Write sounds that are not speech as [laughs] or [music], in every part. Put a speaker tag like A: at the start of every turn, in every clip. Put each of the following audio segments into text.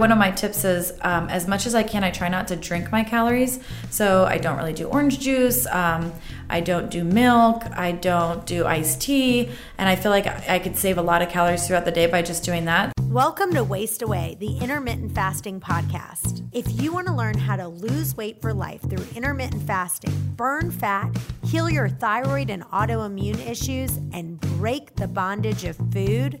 A: One of my tips is um, as much as I can, I try not to drink my calories. So I don't really do orange juice. Um, I don't do milk. I don't do iced tea. And I feel like I could save a lot of calories throughout the day by just doing that.
B: Welcome to Waste Away, the intermittent fasting podcast. If you want to learn how to lose weight for life through intermittent fasting, burn fat, heal your thyroid and autoimmune issues, and break the bondage of food,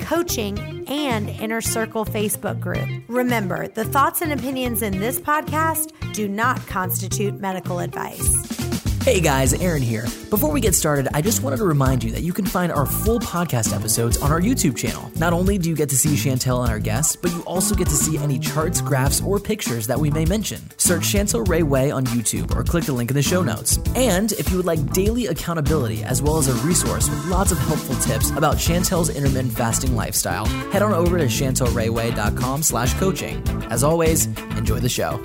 B: coaching, and Inner Circle Facebook group. Remember, the thoughts and opinions in this podcast do not constitute medical advice.
C: Hey guys, Aaron here. Before we get started, I just wanted to remind you that you can find our full podcast episodes on our YouTube channel. Not only do you get to see Chantel and our guests, but you also get to see any charts, graphs, or pictures that we may mention. Search Chantel Ray Way on YouTube or click the link in the show notes. And if you would like daily accountability as well as a resource with lots of helpful tips about Chantel's intermittent fasting lifestyle, head on over to chantelrayway.com slash coaching. As always, enjoy the show.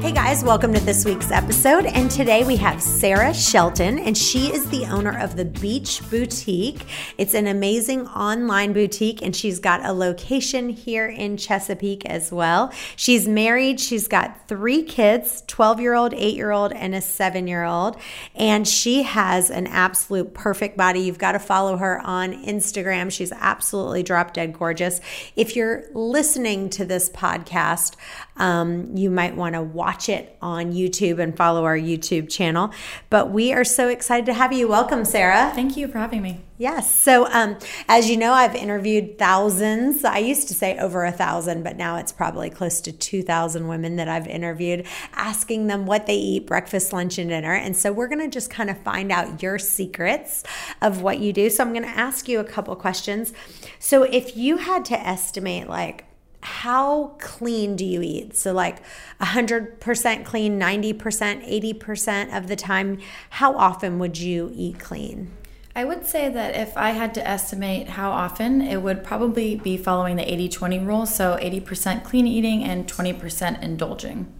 B: Hey guys, welcome to this week's episode. And today we have Sarah Shelton, and she is the owner of the Beach Boutique. It's an amazing online boutique, and she's got a location here in Chesapeake as well. She's married, she's got three kids 12 year old, 8 year old, and a 7 year old. And she has an absolute perfect body. You've got to follow her on Instagram. She's absolutely drop dead gorgeous. If you're listening to this podcast, um, you might want to watch it on YouTube and follow our YouTube channel. But we are so excited to have you. Welcome, Sarah.
A: Thank you for having me.
B: Yes. So, um, as you know, I've interviewed thousands. I used to say over a thousand, but now it's probably close to 2,000 women that I've interviewed, asking them what they eat breakfast, lunch, and dinner. And so, we're going to just kind of find out your secrets of what you do. So, I'm going to ask you a couple questions. So, if you had to estimate, like, how clean do you eat? So, like 100% clean, 90%, 80% of the time, how often would you eat clean?
A: I would say that if I had to estimate how often, it would probably be following the 80 20 rule. So, 80% clean eating and 20% indulging.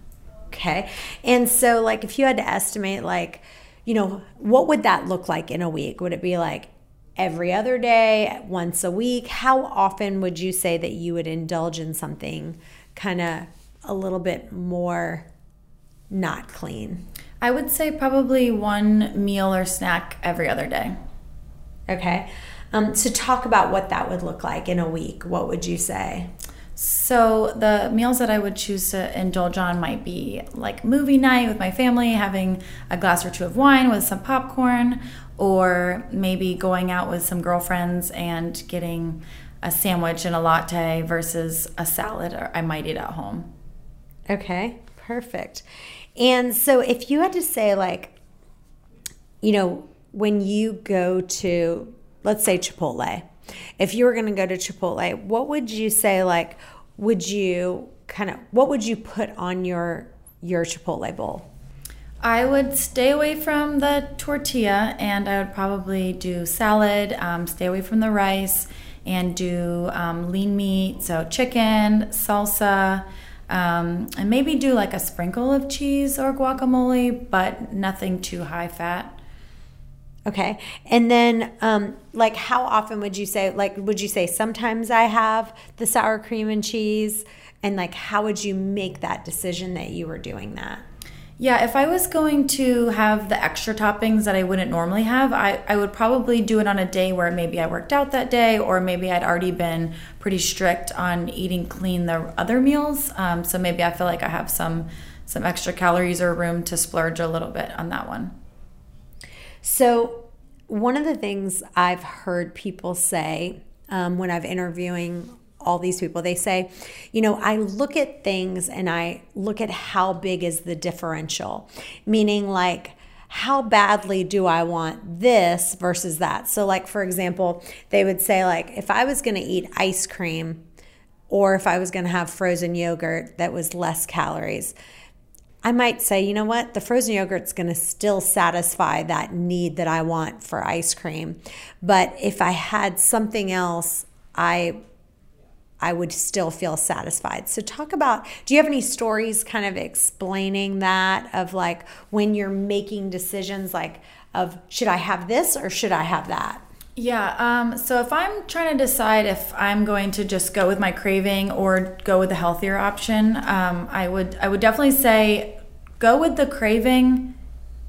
B: Okay. And so, like, if you had to estimate, like, you know, what would that look like in a week? Would it be like every other day, once a week? How often would you say that you would indulge in something kind of a little bit more not clean?
A: I would say probably one meal or snack every other day.
B: Okay. Um, so, talk about what that would look like in a week. What would you say?
A: So, the meals that I would choose to indulge on might be like movie night with my family, having a glass or two of wine with some popcorn, or maybe going out with some girlfriends and getting a sandwich and a latte versus a salad I might eat at home.
B: Okay, perfect. And so if you had to say like you know, when you go to let's say Chipotle. If you were going to go to Chipotle, what would you say like would you kind of what would you put on your your Chipotle bowl?
A: I would stay away from the tortilla and I would probably do salad, um, stay away from the rice, and do um, lean meat, so chicken, salsa, um, and maybe do like a sprinkle of cheese or guacamole, but nothing too high fat.
B: Okay. And then, um, like, how often would you say, like, would you say sometimes I have the sour cream and cheese? And, like, how would you make that decision that you were doing that?
A: Yeah, if I was going to have the extra toppings that I wouldn't normally have, I, I would probably do it on a day where maybe I worked out that day, or maybe I'd already been pretty strict on eating clean the other meals. Um, so maybe I feel like I have some some extra calories or room to splurge a little bit on that one.
B: So, one of the things I've heard people say um, when I've interviewing all these people. They say, you know, I look at things and I look at how big is the differential, meaning like, how badly do I want this versus that? So, like, for example, they would say, like, if I was going to eat ice cream or if I was going to have frozen yogurt that was less calories, I might say, you know what, the frozen yogurt's going to still satisfy that need that I want for ice cream. But if I had something else, I I would still feel satisfied. So, talk about do you have any stories kind of explaining that of like when you're making decisions, like of should I have this or should I have that?
A: Yeah. Um, so if I'm trying to decide if I'm going to just go with my craving or go with the healthier option, um, I would I would definitely say go with the craving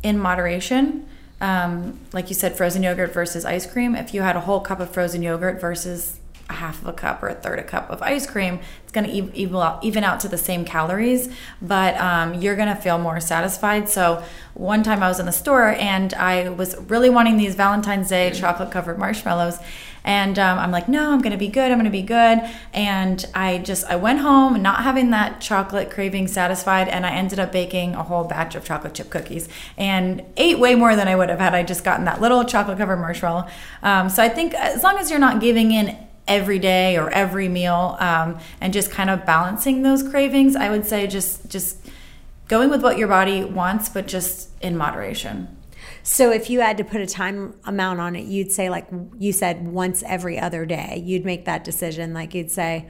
A: in moderation. Um, like you said, frozen yogurt versus ice cream. If you had a whole cup of frozen yogurt versus a half of a cup or a third a cup of ice cream, it's going to even out, to the same calories, but um, you're going to feel more satisfied. So one time I was in the store and I was really wanting these Valentine's Day chocolate covered marshmallows. And um, I'm like, no, I'm gonna be good. I'm gonna be good. And I just I went home not having that chocolate craving satisfied, and I ended up baking a whole batch of chocolate chip cookies and ate way more than I would have had I just gotten that little chocolate covered marshmallow. Um, so I think as long as you're not giving in every day or every meal um, and just kind of balancing those cravings i would say just just going with what your body wants but just in moderation
B: so if you had to put a time amount on it you'd say like you said once every other day you'd make that decision like you'd say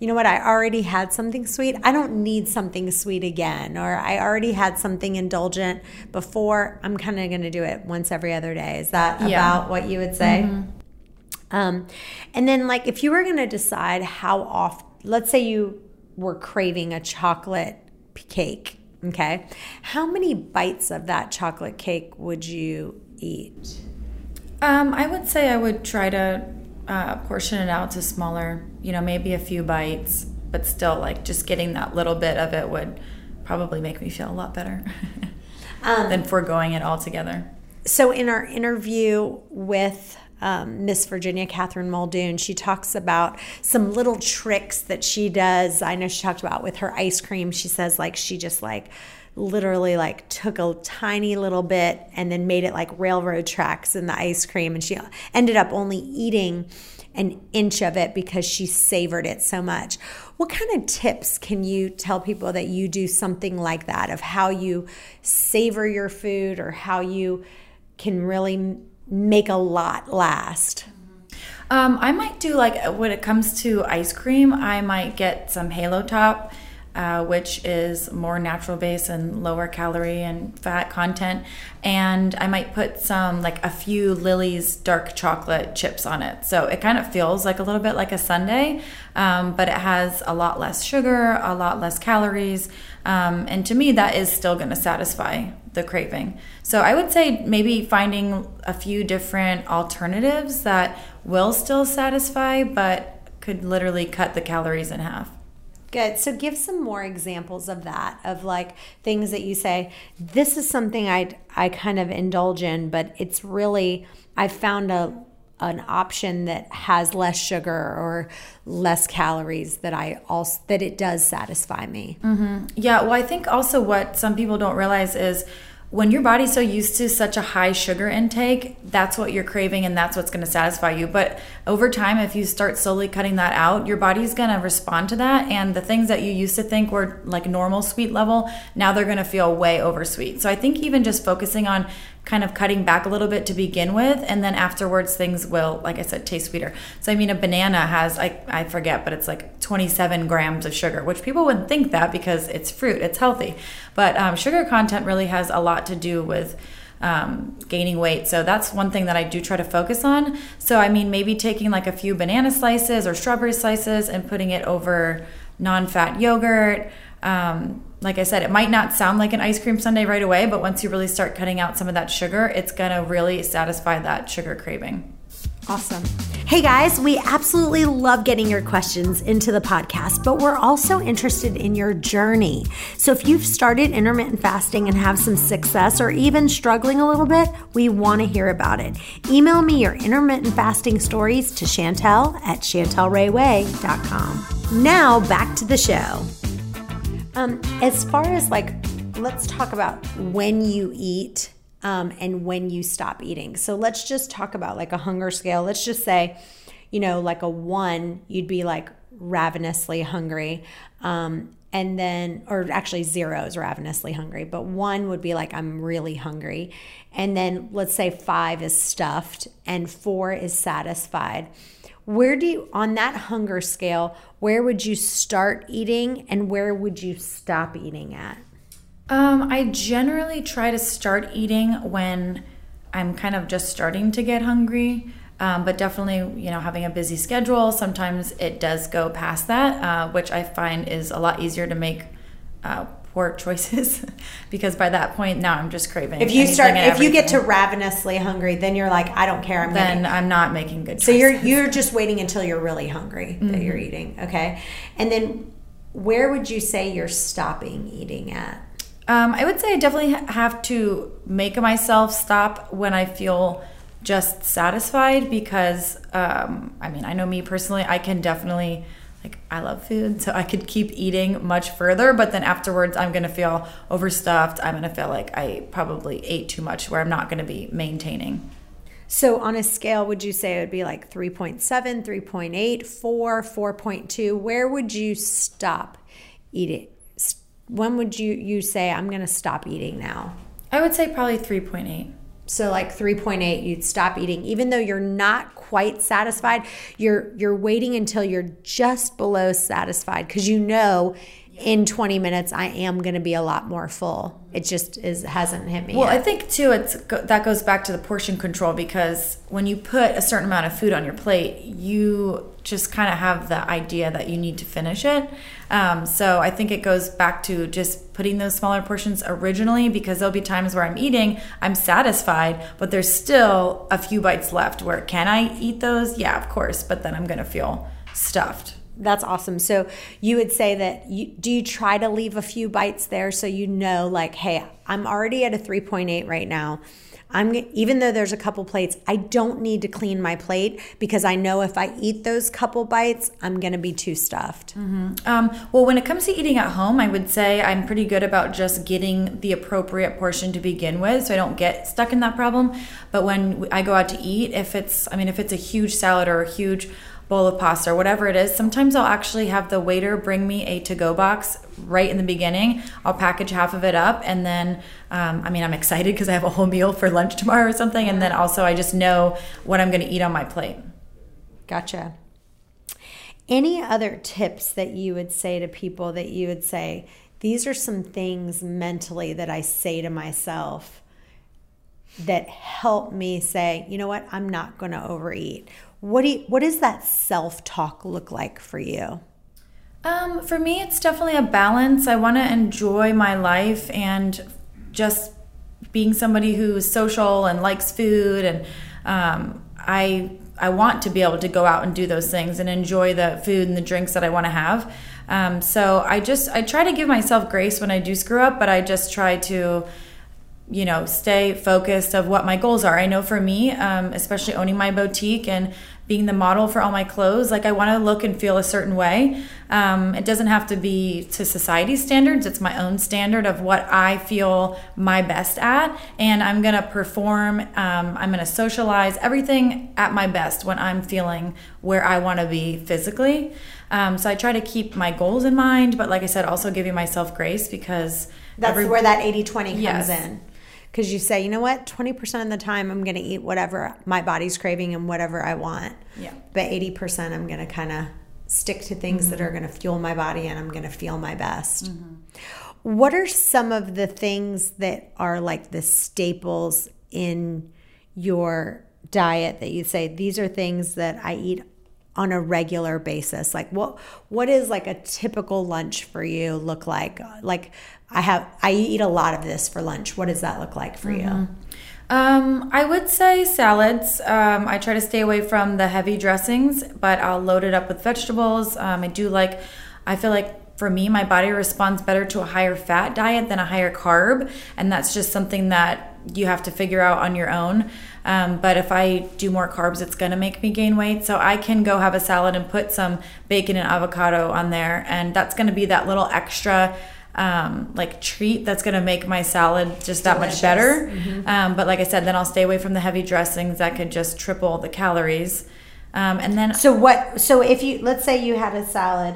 B: you know what, I already had something sweet. I don't need something sweet again. Or I already had something indulgent before. I'm kind of going to do it once every other day. Is that yeah. about what you would say? Mm-hmm. Um, and then, like, if you were going to decide how off, let's say you were craving a chocolate cake, okay, how many bites of that chocolate cake would you eat?
A: Um, I would say I would try to uh, portion it out to smaller, you know, maybe a few bites, but still, like, just getting that little bit of it would probably make me feel a lot better [laughs] um, than foregoing it altogether.
B: So, in our interview with um, Miss Virginia, Catherine Muldoon, she talks about some little tricks that she does. I know she talked about with her ice cream. She says, like, she just like literally like took a tiny little bit and then made it like railroad tracks in the ice cream. And she ended up only eating an inch of it because she savored it so much. What kind of tips can you tell people that you do something like that of how you savor your food or how you can really make a lot last?
A: Um, I might do like when it comes to ice cream, I might get some Halo Top, uh, which is more natural base and lower calorie and fat content. And I might put some, like a few Lily's dark chocolate chips on it. So it kind of feels like a little bit like a sundae, um, but it has a lot less sugar, a lot less calories. Um, and to me, that is still going to satisfy the craving. So I would say maybe finding a few different alternatives that will still satisfy, but could literally cut the calories in half.
B: Good. So give some more examples of that, of like things that you say, this is something I I kind of indulge in, but it's really I found a an option that has less sugar or less calories that I also that it does satisfy me.
A: Mm-hmm. Yeah, well, I think also what some people don't realize is when your body's so used to such a high sugar intake, that's what you're craving and that's what's going to satisfy you. But over time, if you start slowly cutting that out, your body's going to respond to that. And the things that you used to think were like normal sweet level, now they're going to feel way oversweet. So I think even just focusing on kind of cutting back a little bit to begin with and then afterwards things will like i said taste sweeter so i mean a banana has i, I forget but it's like 27 grams of sugar which people wouldn't think that because it's fruit it's healthy but um, sugar content really has a lot to do with um, gaining weight. So that's one thing that I do try to focus on. So, I mean, maybe taking like a few banana slices or strawberry slices and putting it over non fat yogurt. Um, like I said, it might not sound like an ice cream sundae right away, but once you really start cutting out some of that sugar, it's gonna really satisfy that sugar craving.
B: Awesome. Hey guys, we absolutely love getting your questions into the podcast, but we're also interested in your journey. So if you've started intermittent fasting and have some success or even struggling a little bit, we want to hear about it. Email me your intermittent fasting stories to Chantel at chantelrayway.com. Now back to the show. Um, as far as like, let's talk about when you eat um, and when you stop eating. So let's just talk about like a hunger scale. Let's just say, you know, like a one, you'd be like ravenously hungry. Um, and then or actually zero is ravenously hungry but one would be like i'm really hungry and then let's say five is stuffed and four is satisfied where do you on that hunger scale where would you start eating and where would you stop eating at?
A: Um, i generally try to start eating when i'm kind of just starting to get hungry um, but definitely, you know, having a busy schedule, sometimes it does go past that, uh, which I find is a lot easier to make uh, poor [laughs] choices because by that point now I'm just craving.
B: If you start, if you get to ravenously hungry, then you're like, I don't care. I'm
A: then getting... I'm not making good.
B: Choices. So you're you're just waiting until you're really hungry mm-hmm. that you're eating. Okay, and then where would you say you're stopping eating at?
A: Um, I would say I definitely have to make myself stop when I feel just satisfied because um, I mean I know me personally I can definitely like I love food so I could keep eating much further but then afterwards I'm gonna feel overstuffed I'm gonna feel like I probably ate too much where I'm not gonna be maintaining.
B: So on a scale, would you say it would be like 3.7, 3.8, 4, 4.2? Where would you stop eating? When would you, you say, I'm going to stop eating now?
A: I would say probably 3.8
B: so like 3.8 you'd stop eating. Even though you're not quite satisfied you're you're waiting until you're just below satisfied cuz you know in 20 minutes I am going to be a lot more full. It just is hasn't hit me.
A: Well,
B: yet.
A: I think too it's that goes back to the portion control because when you put a certain amount of food on your plate, you just kind of have the idea that you need to finish it. Um, so I think it goes back to just putting those smaller portions originally because there'll be times where I'm eating, I'm satisfied, but there's still a few bites left. Where can I eat those? Yeah, of course, but then I'm gonna feel stuffed
B: that's awesome. So you would say that you do you try to leave a few bites there so you know like hey, I'm already at a 3.8 right now. I'm even though there's a couple plates, I don't need to clean my plate because I know if I eat those couple bites, I'm to be too stuffed.
A: Mm-hmm. Um, well, when it comes to eating at home, I would say I'm pretty good about just getting the appropriate portion to begin with, so I don't get stuck in that problem. But when I go out to eat, if it's, I mean, if it's a huge salad or a huge bowl of pasta or whatever it is, sometimes I'll actually have the waiter bring me a to go box right in the beginning. I'll package half of it up and then, um, I mean, I'm excited because I have a whole meal for lunch tomorrow or something. And then also, I just know what I'm going to eat on my plate.
B: Gotcha. Any other tips that you would say to people that you would say, these are some things mentally that I say to myself that help me say, you know what, I'm not going to overeat? What do you, what does that self talk look like for you?
A: Um, for me, it's definitely a balance. I want to enjoy my life and just being somebody who's social and likes food, and um, I I want to be able to go out and do those things and enjoy the food and the drinks that I want to have. Um, so I just I try to give myself grace when I do screw up, but I just try to you know stay focused of what my goals are i know for me um, especially owning my boutique and being the model for all my clothes. Like I want to look and feel a certain way. Um, it doesn't have to be to society standards. It's my own standard of what I feel my best at, and I'm gonna perform. Um, I'm gonna socialize everything at my best when I'm feeling where I want to be physically. Um, so I try to keep my goals in mind, but like I said, also giving myself grace because
B: that's every, where that 80 20 comes yes. in because you say, you know what, 20% of the time I'm going to eat whatever my body's craving and whatever I want.
A: Yeah.
B: But 80% I'm going to kind of stick to things mm-hmm. that are going to fuel my body and I'm going to feel my best. Mm-hmm. What are some of the things that are like the staples in your diet that you say these are things that I eat on a regular basis like what what is like a typical lunch for you look like like i have i eat a lot of this for lunch what does that look like for mm-hmm. you
A: um, I would say salads. Um, I try to stay away from the heavy dressings, but I'll load it up with vegetables. Um, I do like, I feel like for me, my body responds better to a higher fat diet than a higher carb. And that's just something that you have to figure out on your own. Um, but if I do more carbs, it's going to make me gain weight. So I can go have a salad and put some bacon and avocado on there. And that's going to be that little extra um, like treat that's to make my salad just that Delicious. much better. Mm-hmm. Um, but like I said, then I'll stay away from the heavy dressings that could just triple the calories. Um, and then
B: so what? So if you let's say you had a salad,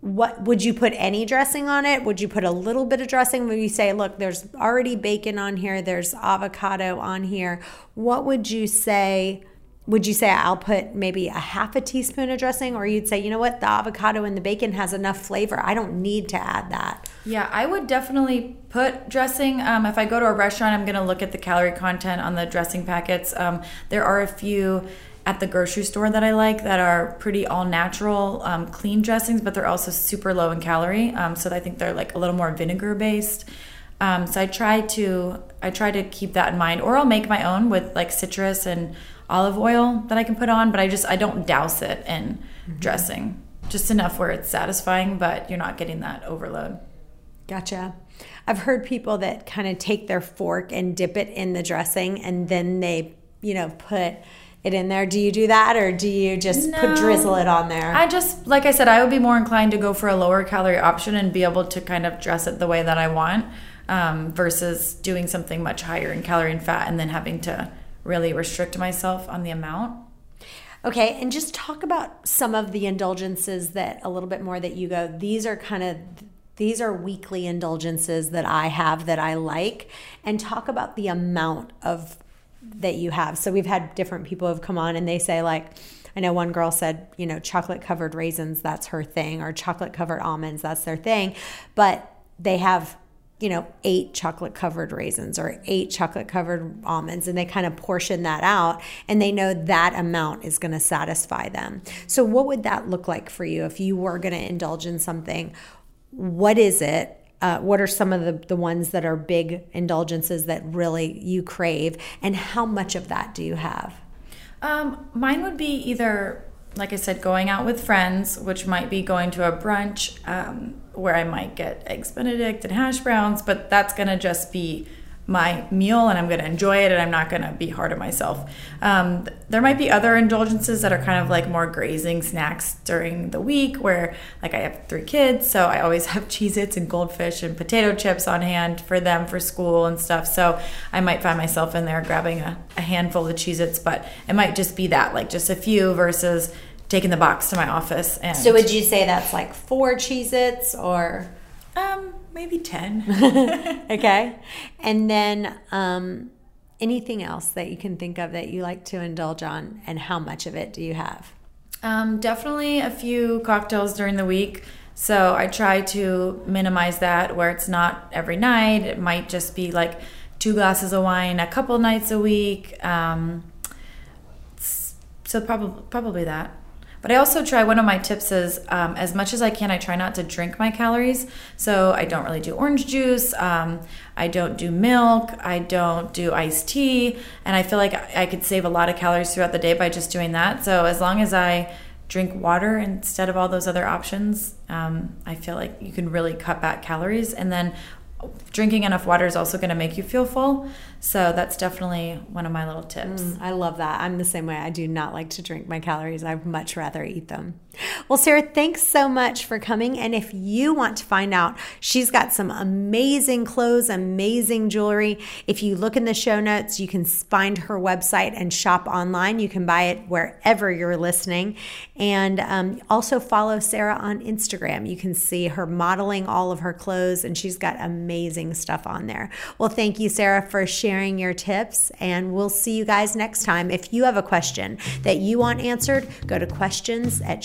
B: what would you put any dressing on it? Would you put a little bit of dressing? Would you say, look, there's already bacon on here, there's avocado on here? What would you say? Would you say I'll put maybe a half a teaspoon of dressing, or you'd say, you know what, the avocado and the bacon has enough flavor. I don't need to add that.
A: Yeah, I would definitely put dressing. Um, if I go to a restaurant, I'm going to look at the calorie content on the dressing packets. Um, there are a few at the grocery store that I like that are pretty all natural, um, clean dressings, but they're also super low in calorie. Um, so I think they're like a little more vinegar based. Um, so I try to I try to keep that in mind, or I'll make my own with like citrus and olive oil that I can put on. But I just I don't douse it in mm-hmm. dressing, just enough where it's satisfying, but you're not getting that overload.
B: Gotcha. I've heard people that kind of take their fork and dip it in the dressing, and then they you know put it in there. Do you do that or do you just no, put drizzle it on there?
A: I just like I said, I would be more inclined to go for a lower calorie option and be able to kind of dress it the way that I want um, versus doing something much higher in calorie and fat and then having to really restrict myself on the amount.
B: Okay, and just talk about some of the indulgences that a little bit more that you go, these are kind of these are weekly indulgences that I have that I like and talk about the amount of that you have. So we've had different people have come on and they say like I know one girl said, you know, chocolate covered raisins, that's her thing, or chocolate covered almonds, that's their thing. But they have, you know, eight chocolate covered raisins or eight chocolate covered almonds, and they kind of portion that out and they know that amount is going to satisfy them. So, what would that look like for you if you were going to indulge in something? What is it? Uh, what are some of the, the ones that are big indulgences that really you crave? And how much of that do you have?
A: Um, mine would be either like i said going out with friends which might be going to a brunch um, where i might get eggs benedict and hash browns but that's going to just be my meal and I'm going to enjoy it and I'm not going to be hard on myself. Um, there might be other indulgences that are kind of like more grazing snacks during the week where, like, I have three kids, so I always [laughs] have Cheez Its and goldfish and potato chips on hand for them for school and stuff. So I might find myself in there grabbing a, a handful of Cheez Its, but it might just be that, like, just a few versus taking the box to my office. And
B: so, would you say that's like four Cheez Its or?
A: Um, maybe 10. [laughs]
B: okay. And then um, anything else that you can think of that you like to indulge on, and how much of it do you have?
A: Um, definitely a few cocktails during the week. So I try to minimize that where it's not every night. It might just be like two glasses of wine a couple nights a week. Um, so probably probably that. But I also try, one of my tips is um, as much as I can, I try not to drink my calories. So I don't really do orange juice. Um, I don't do milk. I don't do iced tea. And I feel like I could save a lot of calories throughout the day by just doing that. So as long as I drink water instead of all those other options, um, I feel like you can really cut back calories. And then drinking enough water is also going to make you feel full. So that's definitely one of my little tips. Mm,
B: I love that. I'm the same way. I do not like to drink my calories. I'd much rather eat them. Well, Sarah, thanks so much for coming. And if you want to find out, she's got some amazing clothes, amazing jewelry. If you look in the show notes, you can find her website and shop online. You can buy it wherever you're listening. And um, also follow Sarah on Instagram. You can see her modeling all of her clothes, and she's got amazing stuff on there. Well, thank you, Sarah, for sharing your tips, and we'll see you guys next time. If you have a question that you want answered, go to questions at